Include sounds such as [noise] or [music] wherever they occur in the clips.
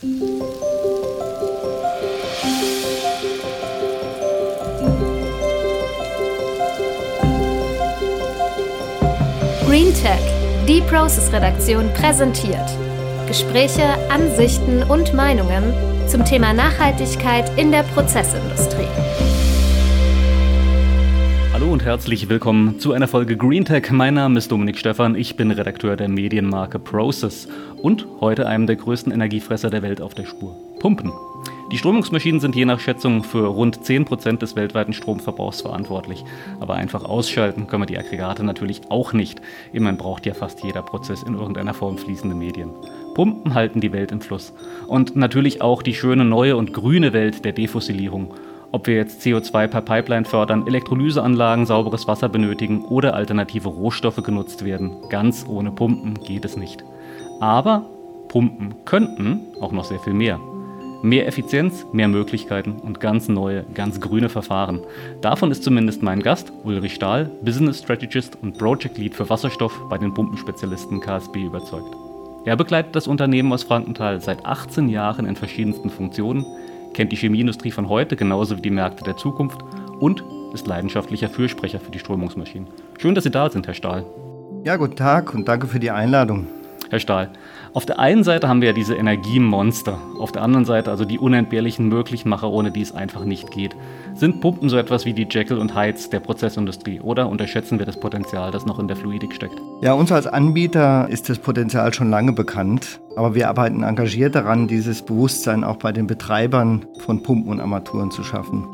GreenTech, die Process-Redaktion präsentiert. Gespräche, Ansichten und Meinungen zum Thema Nachhaltigkeit in der Prozessindustrie. Und herzlich willkommen zu einer Folge GreenTech. Mein Name ist Dominik Stephan, ich bin Redakteur der Medienmarke Process und heute einem der größten Energiefresser der Welt auf der Spur. Pumpen. Die Strömungsmaschinen sind je nach Schätzung für rund 10% des weltweiten Stromverbrauchs verantwortlich. Aber einfach ausschalten können wir die Aggregate natürlich auch nicht. Immerhin braucht ja fast jeder Prozess in irgendeiner Form fließende Medien. Pumpen halten die Welt im Fluss. Und natürlich auch die schöne neue und grüne Welt der Defossilierung. Ob wir jetzt CO2 per Pipeline fördern, Elektrolyseanlagen, sauberes Wasser benötigen oder alternative Rohstoffe genutzt werden, ganz ohne Pumpen geht es nicht. Aber Pumpen könnten auch noch sehr viel mehr. Mehr Effizienz, mehr Möglichkeiten und ganz neue, ganz grüne Verfahren. Davon ist zumindest mein Gast, Ulrich Stahl, Business Strategist und Project Lead für Wasserstoff bei den Pumpenspezialisten KSB überzeugt. Er begleitet das Unternehmen aus Frankenthal seit 18 Jahren in verschiedensten Funktionen, kennt die Chemieindustrie von heute genauso wie die Märkte der Zukunft und ist leidenschaftlicher Fürsprecher für die Strömungsmaschinen. Schön, dass Sie da sind, Herr Stahl. Ja, guten Tag und danke für die Einladung. Herr Stahl, auf der einen Seite haben wir ja diese Energiemonster, auf der anderen Seite also die unentbehrlichen Möglichmacher, ohne die es einfach nicht geht. Sind Pumpen so etwas wie die Jekyll und Hydes der Prozessindustrie oder unterschätzen wir das Potenzial, das noch in der Fluidik steckt? Ja, uns als Anbieter ist das Potenzial schon lange bekannt, aber wir arbeiten engagiert daran, dieses Bewusstsein auch bei den Betreibern von Pumpen und Armaturen zu schaffen.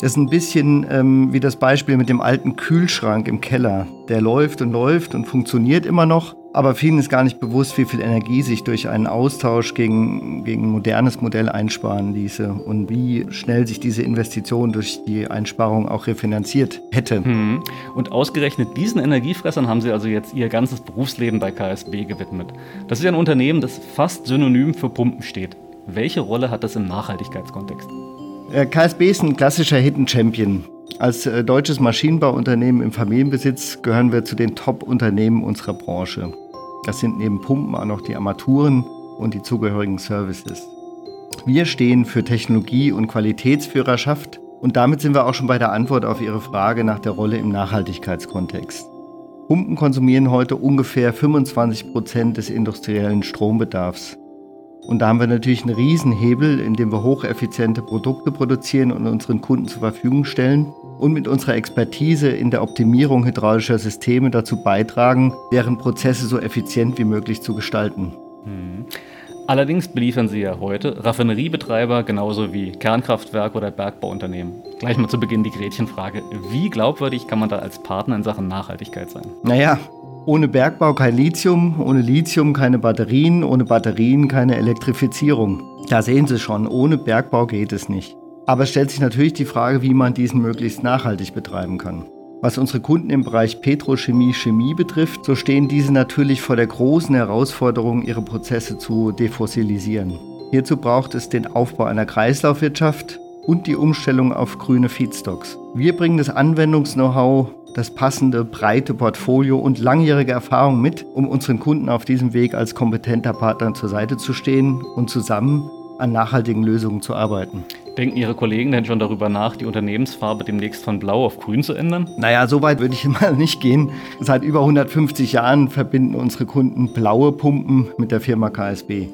Das ist ein bisschen ähm, wie das Beispiel mit dem alten Kühlschrank im Keller. Der läuft und läuft und funktioniert immer noch, aber vielen ist gar nicht bewusst, wie viel Energie sich durch einen Austausch gegen, gegen ein modernes Modell einsparen ließe und wie schnell sich diese Investition durch die Einsparung auch refinanziert hätte. Hm. Und ausgerechnet diesen Energiefressern haben Sie also jetzt Ihr ganzes Berufsleben bei KSB gewidmet. Das ist ja ein Unternehmen, das fast synonym für Pumpen steht. Welche Rolle hat das im Nachhaltigkeitskontext? Äh, KSB ist ein klassischer Hidden Champion. Als äh, deutsches Maschinenbauunternehmen im Familienbesitz gehören wir zu den Top-Unternehmen unserer Branche. Das sind neben Pumpen auch noch die Armaturen und die zugehörigen Services. Wir stehen für Technologie und Qualitätsführerschaft und damit sind wir auch schon bei der Antwort auf Ihre Frage nach der Rolle im Nachhaltigkeitskontext. Pumpen konsumieren heute ungefähr 25 Prozent des industriellen Strombedarfs. Und da haben wir natürlich einen Riesenhebel, indem wir hocheffiziente Produkte produzieren und unseren Kunden zur Verfügung stellen und mit unserer Expertise in der Optimierung hydraulischer Systeme dazu beitragen, deren Prozesse so effizient wie möglich zu gestalten. Hm. Allerdings beliefern Sie ja heute Raffineriebetreiber genauso wie Kernkraftwerke oder Bergbauunternehmen. Gleich mal zu Beginn die Gretchenfrage. Wie glaubwürdig kann man da als Partner in Sachen Nachhaltigkeit sein? Naja, ohne Bergbau kein Lithium, ohne Lithium keine Batterien, ohne Batterien keine Elektrifizierung. Da sehen Sie schon, ohne Bergbau geht es nicht. Aber es stellt sich natürlich die Frage, wie man diesen möglichst nachhaltig betreiben kann. Was unsere Kunden im Bereich Petrochemie, Chemie betrifft, so stehen diese natürlich vor der großen Herausforderung, ihre Prozesse zu defossilisieren. Hierzu braucht es den Aufbau einer Kreislaufwirtschaft und die Umstellung auf grüne Feedstocks. Wir bringen das Anwendungs-Know-how das passende, breite Portfolio und langjährige Erfahrung mit, um unseren Kunden auf diesem Weg als kompetenter Partner zur Seite zu stehen und zusammen an nachhaltigen Lösungen zu arbeiten. Denken Ihre Kollegen denn schon darüber nach, die Unternehmensfarbe demnächst von blau auf grün zu ändern? Naja, so weit würde ich [laughs] immer nicht gehen. Seit über 150 Jahren verbinden unsere Kunden blaue Pumpen mit der Firma KSB.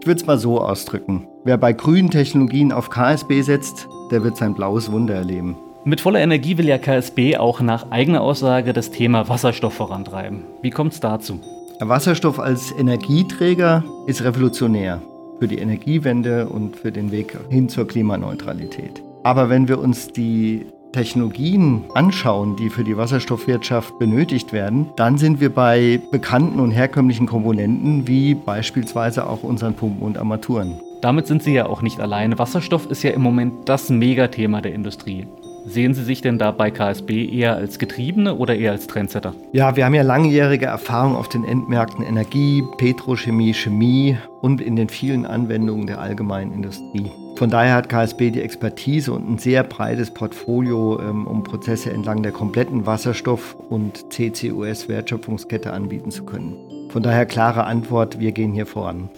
Ich würde es mal so ausdrücken. Wer bei grünen Technologien auf KSB setzt, der wird sein blaues Wunder erleben. Mit voller Energie will ja KSB auch nach eigener Aussage das Thema Wasserstoff vorantreiben. Wie kommt es dazu? Wasserstoff als Energieträger ist revolutionär für die Energiewende und für den Weg hin zur Klimaneutralität. Aber wenn wir uns die Technologien anschauen, die für die Wasserstoffwirtschaft benötigt werden, dann sind wir bei bekannten und herkömmlichen Komponenten wie beispielsweise auch unseren Pumpen und Armaturen. Damit sind Sie ja auch nicht alleine. Wasserstoff ist ja im Moment das Megathema der Industrie. Sehen Sie sich denn da bei KSB eher als Getriebene oder eher als Trendsetter? Ja, wir haben ja langjährige Erfahrung auf den Endmärkten Energie, Petrochemie, Chemie und in den vielen Anwendungen der allgemeinen Industrie. Von daher hat KSB die Expertise und ein sehr breites Portfolio, ähm, um Prozesse entlang der kompletten Wasserstoff- und CCUS-Wertschöpfungskette anbieten zu können. Von daher klare Antwort, wir gehen hier voran.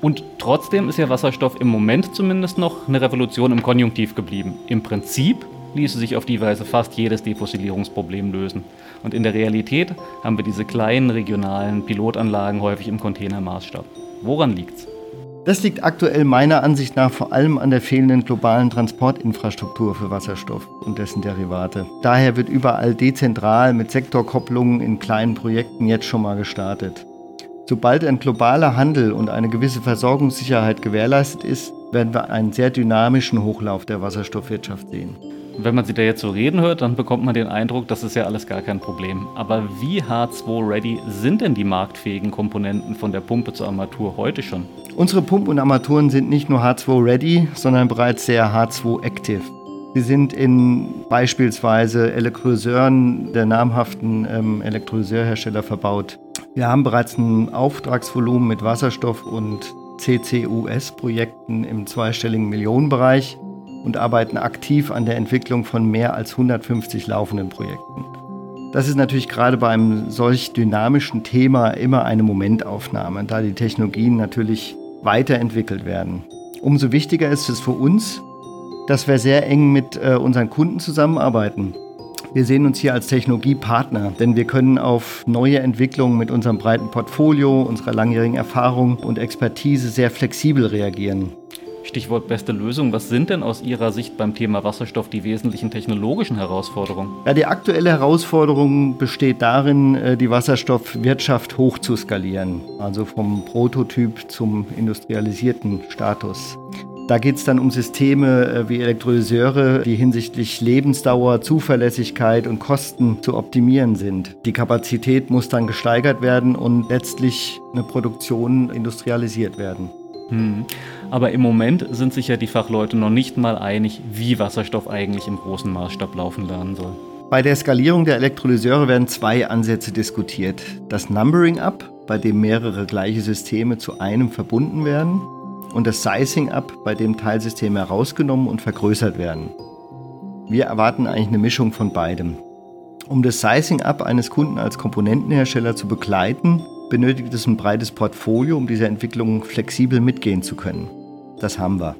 Und trotzdem ist ja Wasserstoff im Moment zumindest noch eine Revolution im Konjunktiv geblieben. Im Prinzip ließe sich auf die Weise fast jedes Defossilierungsproblem lösen. Und in der Realität haben wir diese kleinen regionalen Pilotanlagen häufig im Containermaßstab. Woran liegt's? Das liegt aktuell meiner Ansicht nach vor allem an der fehlenden globalen Transportinfrastruktur für Wasserstoff und dessen Derivate. Daher wird überall dezentral mit Sektorkopplungen in kleinen Projekten jetzt schon mal gestartet. Sobald ein globaler Handel und eine gewisse Versorgungssicherheit gewährleistet ist, werden wir einen sehr dynamischen Hochlauf der Wasserstoffwirtschaft sehen. Wenn man sie da jetzt so reden hört, dann bekommt man den Eindruck, das ist ja alles gar kein Problem. Aber wie H2-ready sind denn die marktfähigen Komponenten von der Pumpe zur Armatur heute schon? Unsere Pumpen und Armaturen sind nicht nur H2-ready, sondern bereits sehr H2-active. Sie sind in beispielsweise Elektrolyseuren der namhaften ähm, Elektrolyseurhersteller verbaut. Wir haben bereits ein Auftragsvolumen mit Wasserstoff- und CCUS-Projekten im zweistelligen Millionenbereich und arbeiten aktiv an der Entwicklung von mehr als 150 laufenden Projekten. Das ist natürlich gerade bei einem solch dynamischen Thema immer eine Momentaufnahme, da die Technologien natürlich weiterentwickelt werden. Umso wichtiger ist es für uns, dass wir sehr eng mit äh, unseren Kunden zusammenarbeiten. Wir sehen uns hier als Technologiepartner, denn wir können auf neue Entwicklungen mit unserem breiten Portfolio, unserer langjährigen Erfahrung und Expertise sehr flexibel reagieren. Stichwort beste Lösung. Was sind denn aus Ihrer Sicht beim Thema Wasserstoff die wesentlichen technologischen Herausforderungen? Ja, die aktuelle Herausforderung besteht darin, äh, die Wasserstoffwirtschaft hoch zu skalieren, also vom Prototyp zum industrialisierten Status. Da geht es dann um Systeme äh, wie Elektrolyseure, die hinsichtlich Lebensdauer, Zuverlässigkeit und Kosten zu optimieren sind. Die Kapazität muss dann gesteigert werden und letztlich eine Produktion industrialisiert werden. Hm. Aber im Moment sind sich ja die Fachleute noch nicht mal einig, wie Wasserstoff eigentlich im großen Maßstab laufen lernen soll. Bei der Skalierung der Elektrolyseure werden zwei Ansätze diskutiert. Das Numbering Up, bei dem mehrere gleiche Systeme zu einem verbunden werden, und das Sizing Up, bei dem Teilsysteme herausgenommen und vergrößert werden. Wir erwarten eigentlich eine Mischung von beidem. Um das Sizing Up eines Kunden als Komponentenhersteller zu begleiten, benötigt es ein breites Portfolio, um diese Entwicklung flexibel mitgehen zu können. Das haben wir.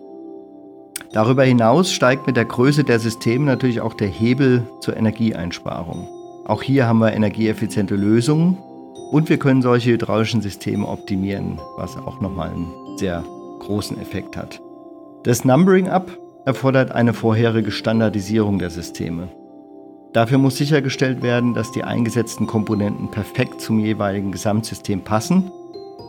Darüber hinaus steigt mit der Größe der Systeme natürlich auch der Hebel zur Energieeinsparung. Auch hier haben wir energieeffiziente Lösungen und wir können solche hydraulischen Systeme optimieren, was auch nochmal einen sehr großen Effekt hat. Das Numbering Up erfordert eine vorherige Standardisierung der Systeme. Dafür muss sichergestellt werden, dass die eingesetzten Komponenten perfekt zum jeweiligen Gesamtsystem passen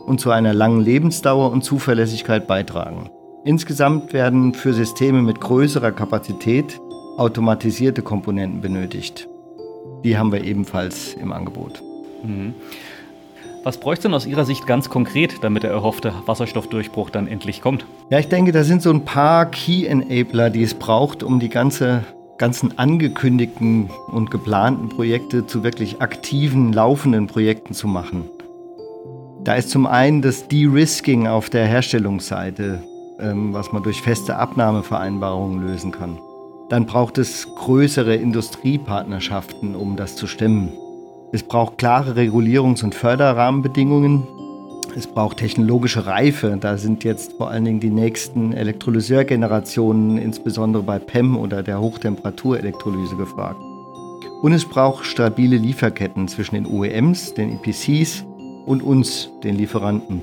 und zu einer langen Lebensdauer und Zuverlässigkeit beitragen. Insgesamt werden für Systeme mit größerer Kapazität automatisierte Komponenten benötigt. Die haben wir ebenfalls im Angebot. Mhm. Was bräuchte denn aus Ihrer Sicht ganz konkret, damit der erhoffte Wasserstoffdurchbruch dann endlich kommt? Ja, ich denke, da sind so ein paar Key Enabler, die es braucht, um die ganze ganzen angekündigten und geplanten Projekte zu wirklich aktiven, laufenden Projekten zu machen. Da ist zum einen das De-Risking auf der Herstellungsseite, ähm, was man durch feste Abnahmevereinbarungen lösen kann. Dann braucht es größere Industriepartnerschaften, um das zu stemmen. Es braucht klare Regulierungs- und Förderrahmenbedingungen, es braucht technologische Reife. Da sind jetzt vor allen Dingen die nächsten Elektrolyseurgenerationen, insbesondere bei PEM oder der Hochtemperaturelektrolyse gefragt. Und es braucht stabile Lieferketten zwischen den OEMs, den EPCs und uns, den Lieferanten.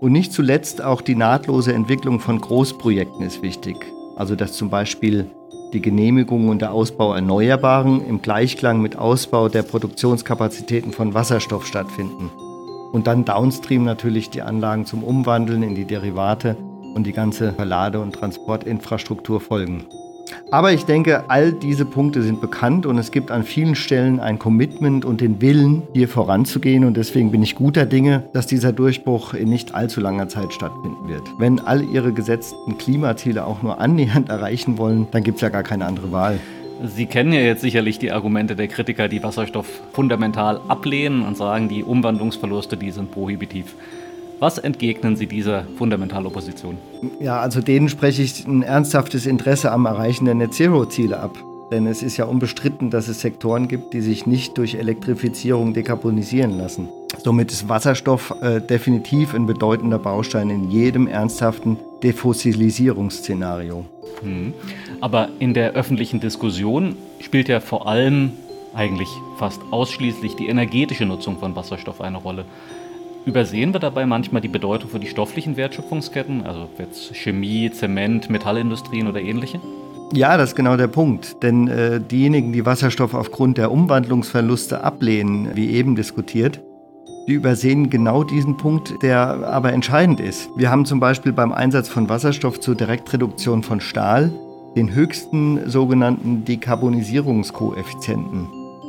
Und nicht zuletzt auch die nahtlose Entwicklung von Großprojekten ist wichtig. Also dass zum Beispiel die Genehmigung und der Ausbau Erneuerbaren im Gleichklang mit Ausbau der Produktionskapazitäten von Wasserstoff stattfinden und dann downstream natürlich die Anlagen zum Umwandeln in die Derivate und die ganze Verlade- und Transportinfrastruktur folgen. Aber ich denke, all diese Punkte sind bekannt und es gibt an vielen Stellen ein Commitment und den Willen, hier voranzugehen. Und deswegen bin ich guter Dinge, dass dieser Durchbruch in nicht allzu langer Zeit stattfinden wird. Wenn all ihre gesetzten Klimaziele auch nur annähernd [laughs] erreichen wollen, dann gibt es ja gar keine andere Wahl. Sie kennen ja jetzt sicherlich die Argumente der Kritiker, die Wasserstoff fundamental ablehnen und sagen, die Umwandlungsverluste, die sind prohibitiv. Was entgegnen Sie dieser Fundamentalopposition? Ja, also denen spreche ich ein ernsthaftes Interesse am Erreichen der Net-Zero-Ziele ab. Denn es ist ja unbestritten, dass es Sektoren gibt, die sich nicht durch Elektrifizierung dekarbonisieren lassen. Somit ist Wasserstoff äh, definitiv ein bedeutender Baustein in jedem ernsthaften Defossilisierungsszenario. Hm. Aber in der öffentlichen Diskussion spielt ja vor allem eigentlich fast ausschließlich die energetische Nutzung von Wasserstoff eine Rolle. Übersehen wir dabei manchmal die Bedeutung für die stofflichen Wertschöpfungsketten, also jetzt Chemie, Zement, Metallindustrien oder ähnliche? Ja, das ist genau der Punkt. Denn äh, diejenigen, die Wasserstoff aufgrund der Umwandlungsverluste ablehnen, wie eben diskutiert, die übersehen genau diesen Punkt, der aber entscheidend ist. Wir haben zum Beispiel beim Einsatz von Wasserstoff zur Direktreduktion von Stahl den höchsten sogenannten Dekarbonisierungskoeffizienten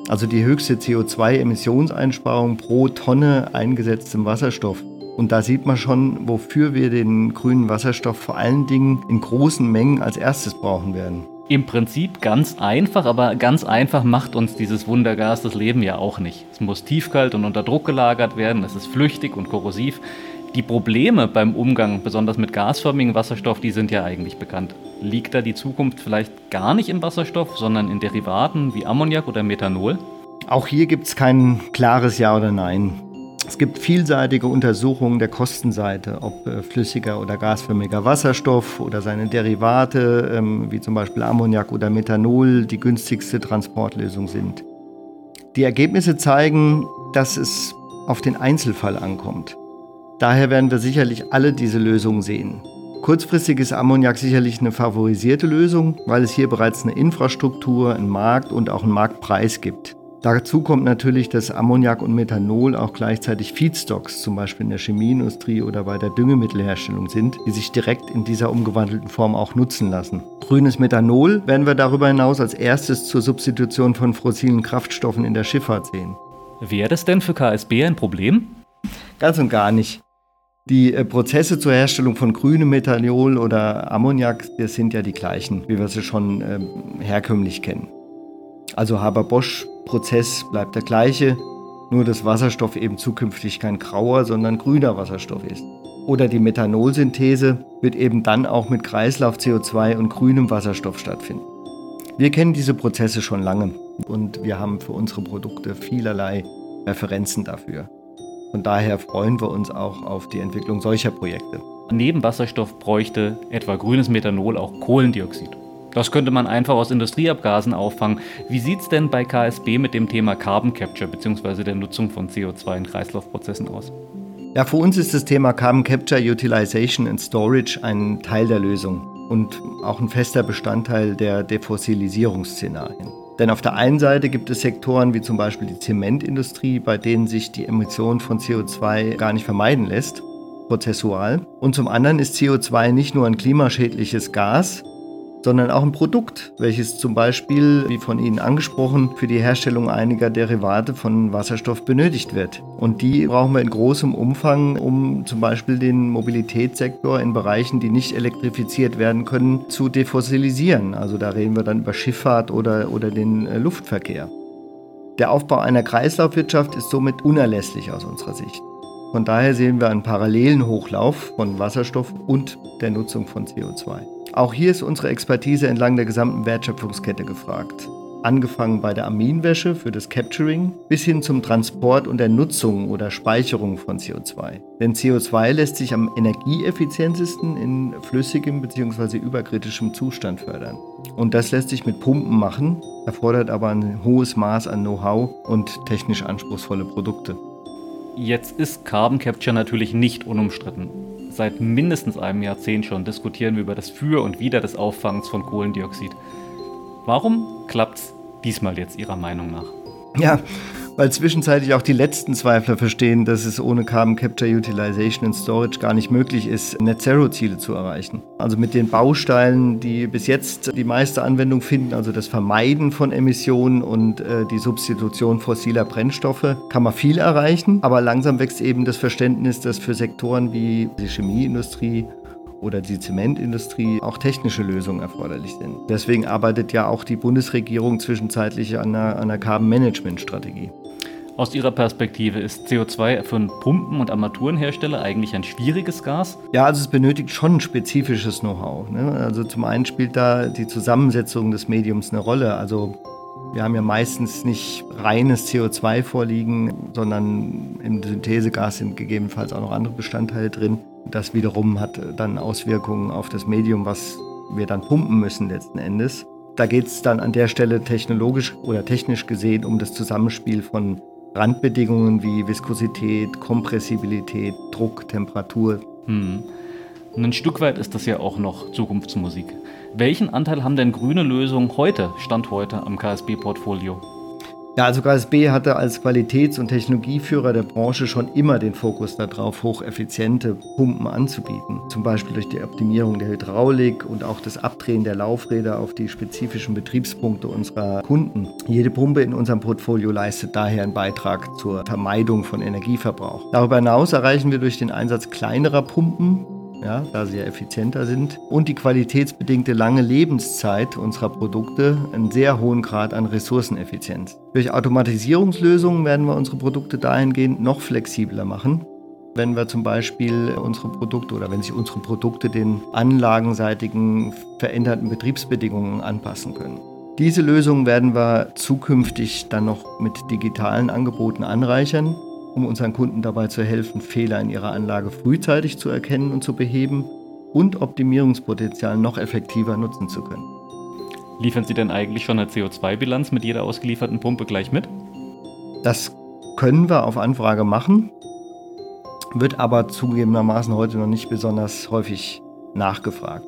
also die höchste CO2-Emissionseinsparung pro Tonne eingesetztem Wasserstoff. Und da sieht man schon, wofür wir den grünen Wasserstoff vor allen Dingen in großen Mengen als erstes brauchen werden. Im Prinzip ganz einfach, aber ganz einfach macht uns dieses Wundergas das Leben ja auch nicht. Es muss tiefkalt und unter Druck gelagert werden, es ist flüchtig und korrosiv. Die Probleme beim Umgang, besonders mit gasförmigem Wasserstoff, die sind ja eigentlich bekannt. Liegt da die Zukunft vielleicht gar nicht im Wasserstoff, sondern in Derivaten wie Ammoniak oder Methanol? Auch hier gibt es kein klares Ja oder Nein. Es gibt vielseitige Untersuchungen der Kostenseite, ob äh, flüssiger oder gasförmiger Wasserstoff oder seine Derivate, ähm, wie zum Beispiel Ammoniak oder Methanol, die günstigste Transportlösung sind. Die Ergebnisse zeigen, dass es auf den Einzelfall ankommt. Daher werden wir sicherlich alle diese Lösungen sehen. Kurzfristig ist Ammoniak sicherlich eine favorisierte Lösung, weil es hier bereits eine Infrastruktur, einen Markt und auch einen Marktpreis gibt. Dazu kommt natürlich, dass Ammoniak und Methanol auch gleichzeitig Feedstocks, zum Beispiel in der Chemieindustrie oder bei der Düngemittelherstellung sind, die sich direkt in dieser umgewandelten Form auch nutzen lassen. Grünes Methanol werden wir darüber hinaus als erstes zur Substitution von fossilen Kraftstoffen in der Schifffahrt sehen. Wäre das denn für KSB ein Problem? Ganz und gar nicht. Die äh, Prozesse zur Herstellung von grünem Methanol oder Ammoniak, das sind ja die gleichen, wie wir sie schon äh, herkömmlich kennen. Also Haber-Bosch-Prozess bleibt der gleiche, nur dass Wasserstoff eben zukünftig kein grauer, sondern grüner Wasserstoff ist. Oder die Methanolsynthese wird eben dann auch mit Kreislauf CO2 und grünem Wasserstoff stattfinden. Wir kennen diese Prozesse schon lange und wir haben für unsere Produkte vielerlei Referenzen dafür. Von daher freuen wir uns auch auf die Entwicklung solcher Projekte. Neben Wasserstoff bräuchte etwa grünes Methanol auch Kohlendioxid. Das könnte man einfach aus Industrieabgasen auffangen. Wie sieht es denn bei KSB mit dem Thema Carbon Capture bzw. der Nutzung von CO2 in Kreislaufprozessen aus? Ja, für uns ist das Thema Carbon Capture, Utilization and Storage ein Teil der Lösung und auch ein fester Bestandteil der Defossilisierungsszenarien. Denn auf der einen Seite gibt es Sektoren wie zum Beispiel die Zementindustrie, bei denen sich die Emission von CO2 gar nicht vermeiden lässt, prozessual. Und zum anderen ist CO2 nicht nur ein klimaschädliches Gas, sondern auch ein Produkt, welches zum Beispiel, wie von Ihnen angesprochen, für die Herstellung einiger Derivate von Wasserstoff benötigt wird. Und die brauchen wir in großem Umfang, um zum Beispiel den Mobilitätssektor in Bereichen, die nicht elektrifiziert werden können, zu defossilisieren. Also da reden wir dann über Schifffahrt oder, oder den äh, Luftverkehr. Der Aufbau einer Kreislaufwirtschaft ist somit unerlässlich aus unserer Sicht. Von daher sehen wir einen parallelen Hochlauf von Wasserstoff und der Nutzung von CO2. Auch hier ist unsere Expertise entlang der gesamten Wertschöpfungskette gefragt. Angefangen bei der Aminwäsche für das Capturing bis hin zum Transport und der Nutzung oder Speicherung von CO2. Denn CO2 lässt sich am energieeffizientesten in flüssigem bzw. überkritischem Zustand fördern. Und das lässt sich mit Pumpen machen, erfordert aber ein hohes Maß an Know-how und technisch anspruchsvolle Produkte. Jetzt ist Carbon Capture natürlich nicht unumstritten. Seit mindestens einem Jahrzehnt schon diskutieren wir über das Für und Wider des Auffangens von Kohlendioxid. Warum klappt es diesmal jetzt Ihrer Meinung nach? Ja, weil zwischenzeitlich auch die letzten Zweifler verstehen, dass es ohne Carbon Capture Utilization and Storage gar nicht möglich ist, Net Zero Ziele zu erreichen. Also mit den Bausteinen, die bis jetzt die meiste Anwendung finden, also das Vermeiden von Emissionen und äh, die Substitution fossiler Brennstoffe, kann man viel erreichen, aber langsam wächst eben das Verständnis, dass für Sektoren wie die Chemieindustrie oder die Zementindustrie auch technische Lösungen erforderlich sind. Deswegen arbeitet ja auch die Bundesregierung zwischenzeitlich an einer, einer Carbon-Management-Strategie. Aus Ihrer Perspektive ist CO2 für einen Pumpen- und Armaturenhersteller eigentlich ein schwieriges Gas? Ja, also es benötigt schon spezifisches Know-how. Ne? Also zum einen spielt da die Zusammensetzung des Mediums eine Rolle. Also wir haben ja meistens nicht reines CO2 vorliegen, sondern im Synthesegas sind gegebenenfalls auch noch andere Bestandteile drin. Das wiederum hat dann Auswirkungen auf das Medium, was wir dann pumpen müssen letzten Endes. Da geht es dann an der Stelle technologisch oder technisch gesehen um das Zusammenspiel von Randbedingungen wie Viskosität, Kompressibilität, Druck, Temperatur. Hm. Und ein Stück weit ist das ja auch noch Zukunftsmusik. Welchen Anteil haben denn grüne Lösungen heute, Stand heute, am KSB-Portfolio? Ja, also KSB hatte als Qualitäts- und Technologieführer der Branche schon immer den Fokus darauf, hocheffiziente Pumpen anzubieten. Zum Beispiel durch die Optimierung der Hydraulik und auch das Abdrehen der Laufräder auf die spezifischen Betriebspunkte unserer Kunden. Jede Pumpe in unserem Portfolio leistet daher einen Beitrag zur Vermeidung von Energieverbrauch. Darüber hinaus erreichen wir durch den Einsatz kleinerer Pumpen ja, da sie ja effizienter sind, und die qualitätsbedingte lange Lebenszeit unserer Produkte einen sehr hohen Grad an Ressourceneffizienz. Durch Automatisierungslösungen werden wir unsere Produkte dahingehend noch flexibler machen. Wenn wir zum Beispiel unsere Produkte oder wenn sich unsere Produkte den anlagenseitigen veränderten Betriebsbedingungen anpassen können. Diese Lösungen werden wir zukünftig dann noch mit digitalen Angeboten anreichern um unseren Kunden dabei zu helfen, Fehler in ihrer Anlage frühzeitig zu erkennen und zu beheben und Optimierungspotenzial noch effektiver nutzen zu können. Liefern Sie denn eigentlich schon eine CO2-Bilanz mit jeder ausgelieferten Pumpe gleich mit? Das können wir auf Anfrage machen, wird aber zugegebenermaßen heute noch nicht besonders häufig nachgefragt.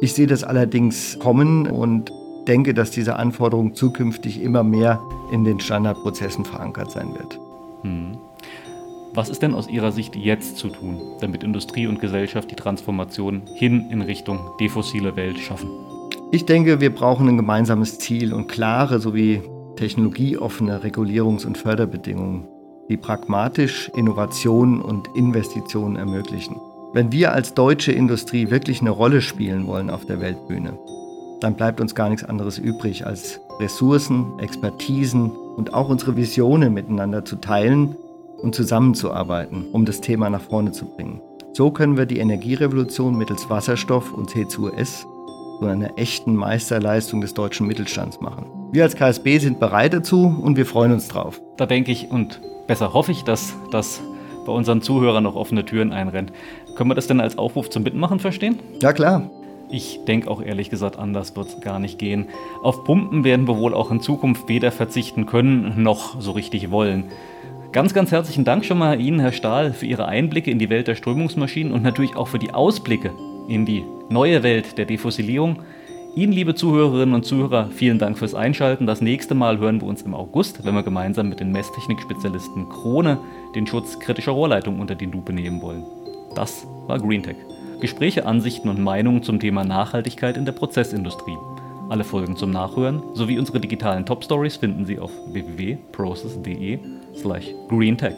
Ich sehe das allerdings kommen und denke, dass diese Anforderung zukünftig immer mehr in den Standardprozessen verankert sein wird. Hm. Was ist denn aus Ihrer Sicht jetzt zu tun, damit Industrie und Gesellschaft die Transformation hin in Richtung defossile Welt schaffen? Ich denke, wir brauchen ein gemeinsames Ziel und klare sowie technologieoffene Regulierungs- und Förderbedingungen, die pragmatisch Innovationen und Investitionen ermöglichen. Wenn wir als deutsche Industrie wirklich eine Rolle spielen wollen auf der Weltbühne, dann bleibt uns gar nichts anderes übrig, als Ressourcen, Expertisen und auch unsere Visionen miteinander zu teilen und zusammenzuarbeiten, um das Thema nach vorne zu bringen. So können wir die Energierevolution mittels Wasserstoff und C2S zu einer echten Meisterleistung des deutschen Mittelstands machen. Wir als KSB sind bereit dazu und wir freuen uns drauf. Da denke ich und besser hoffe ich, dass das bei unseren Zuhörern noch offene Türen einrennt. Können wir das denn als Aufruf zum Mitmachen verstehen? Ja klar. Ich denke auch ehrlich gesagt, anders wird es gar nicht gehen. Auf Pumpen werden wir wohl auch in Zukunft weder verzichten können noch so richtig wollen. Ganz, ganz herzlichen Dank schon mal Ihnen, Herr Stahl, für Ihre Einblicke in die Welt der Strömungsmaschinen und natürlich auch für die Ausblicke in die neue Welt der Defossilierung. Ihnen, liebe Zuhörerinnen und Zuhörer, vielen Dank fürs Einschalten. Das nächste Mal hören wir uns im August, wenn wir gemeinsam mit den Messtechnik-Spezialisten Krone den Schutz kritischer Rohrleitungen unter die Lupe nehmen wollen. Das war GreenTech. Gespräche, Ansichten und Meinungen zum Thema Nachhaltigkeit in der Prozessindustrie. Alle Folgen zum Nachhören sowie unsere digitalen Top Stories finden Sie auf www.process.de slash greentech.